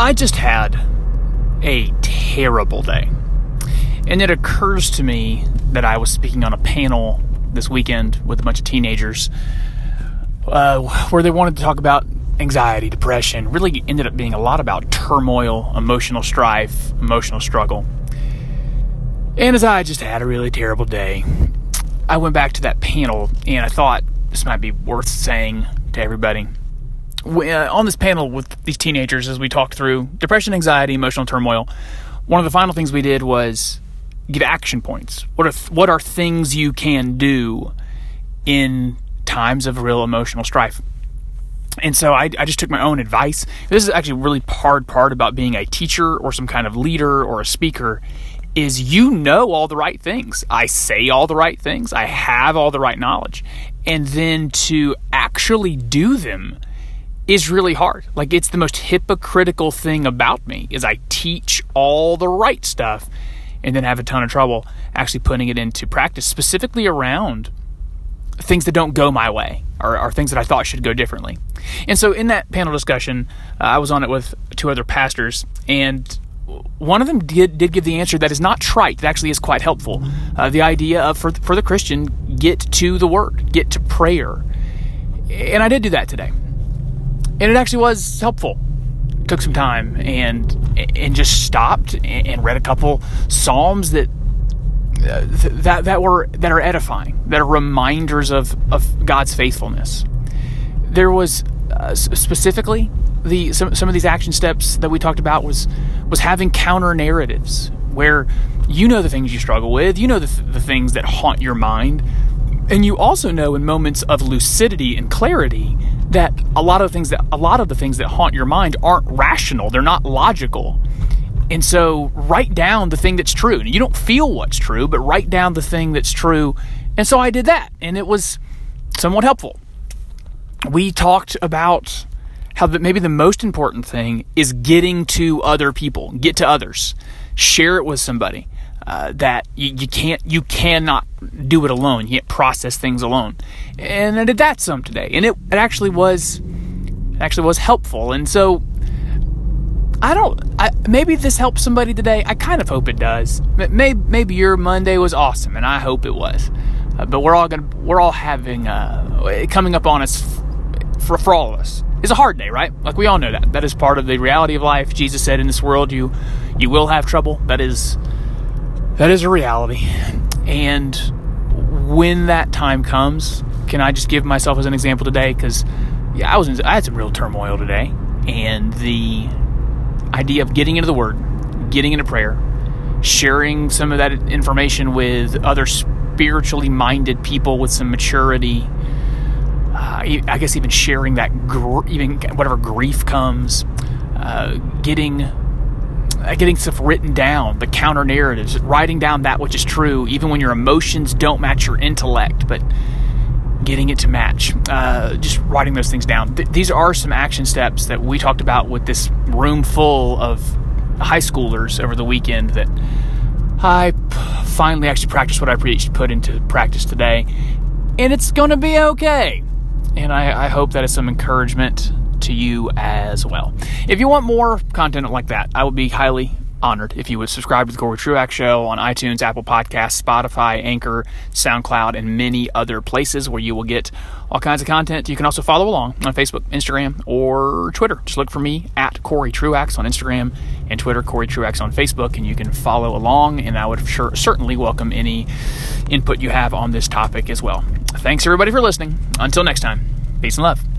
I just had a terrible day. And it occurs to me that I was speaking on a panel this weekend with a bunch of teenagers uh, where they wanted to talk about anxiety, depression. Really ended up being a lot about turmoil, emotional strife, emotional struggle. And as I just had a really terrible day, I went back to that panel and I thought this might be worth saying to everybody uh, on this panel with these teenagers as we talked through depression, anxiety, emotional turmoil, one of the final things we did was give action points. What are th- what are things you can do in times of real emotional strife? And so I, I just took my own advice. This is actually a really hard part about being a teacher or some kind of leader or a speaker is you know all the right things. I say all the right things. I have all the right knowledge. And then to actually do them is really hard. Like it's the most hypocritical thing about me is I teach all the right stuff and then have a ton of trouble actually putting it into practice specifically around things that don't go my way or, or things that I thought should go differently. And so in that panel discussion, uh, I was on it with two other pastors and one of them did, did give the answer that is not trite. It actually is quite helpful. Uh, the idea of for, for the Christian, get to the Word, get to prayer. And I did do that today and it actually was helpful. Took some time and and just stopped and read a couple psalms that uh, that that were that are edifying, that are reminders of of God's faithfulness. There was uh, specifically the some some of these action steps that we talked about was was having counter narratives where you know the things you struggle with, you know the, th- the things that haunt your mind, and you also know in moments of lucidity and clarity a lot of things that a lot of the things that haunt your mind aren't rational. They're not logical. And so write down the thing that's true. And you don't feel what's true but write down the thing that's true. And so i did that and it was somewhat helpful. We talked about how that maybe the most important thing is getting to other people get to others share it with somebody uh, that you, you, can't you cannot do it alone. You can't process things alone. And I did that some today, and it, it actually was it actually was helpful. And so I don't. I, maybe this helps somebody today. I kind of hope it does. Maybe, maybe your Monday was awesome, and I hope it was. Uh, but we're all gonna we're all having uh, coming up on us for for all of us. It's a hard day, right? Like we all know that. That is part of the reality of life. Jesus said, "In this world, you you will have trouble." That is that is a reality. And when that time comes, can I just give myself as an example today? Because yeah, I was in, I had some real turmoil today, and the idea of getting into the Word, getting into prayer, sharing some of that information with other spiritually minded people with some maturity. Uh, I guess even sharing that, gr- even whatever grief comes, uh, getting getting stuff written down, the counter narratives, writing down that which is true, even when your emotions don't match your intellect, but getting it to match. Uh, just writing those things down. Th- these are some action steps that we talked about with this room full of high schoolers over the weekend that I finally actually practiced what I preached, put into practice today, and it's going to be okay. And I, I hope that is some encouragement to you as well. If you want more content like that, I would be highly honored if you would subscribe to the Cory Truax Show on iTunes, Apple Podcasts, Spotify, Anchor, SoundCloud, and many other places where you will get all kinds of content. You can also follow along on Facebook, Instagram, or Twitter. Just look for me at Cory Truax on Instagram and Twitter, Cory Truax on Facebook, and you can follow along. And I would sure, certainly welcome any input you have on this topic as well. Thanks everybody for listening. Until next time, peace and love.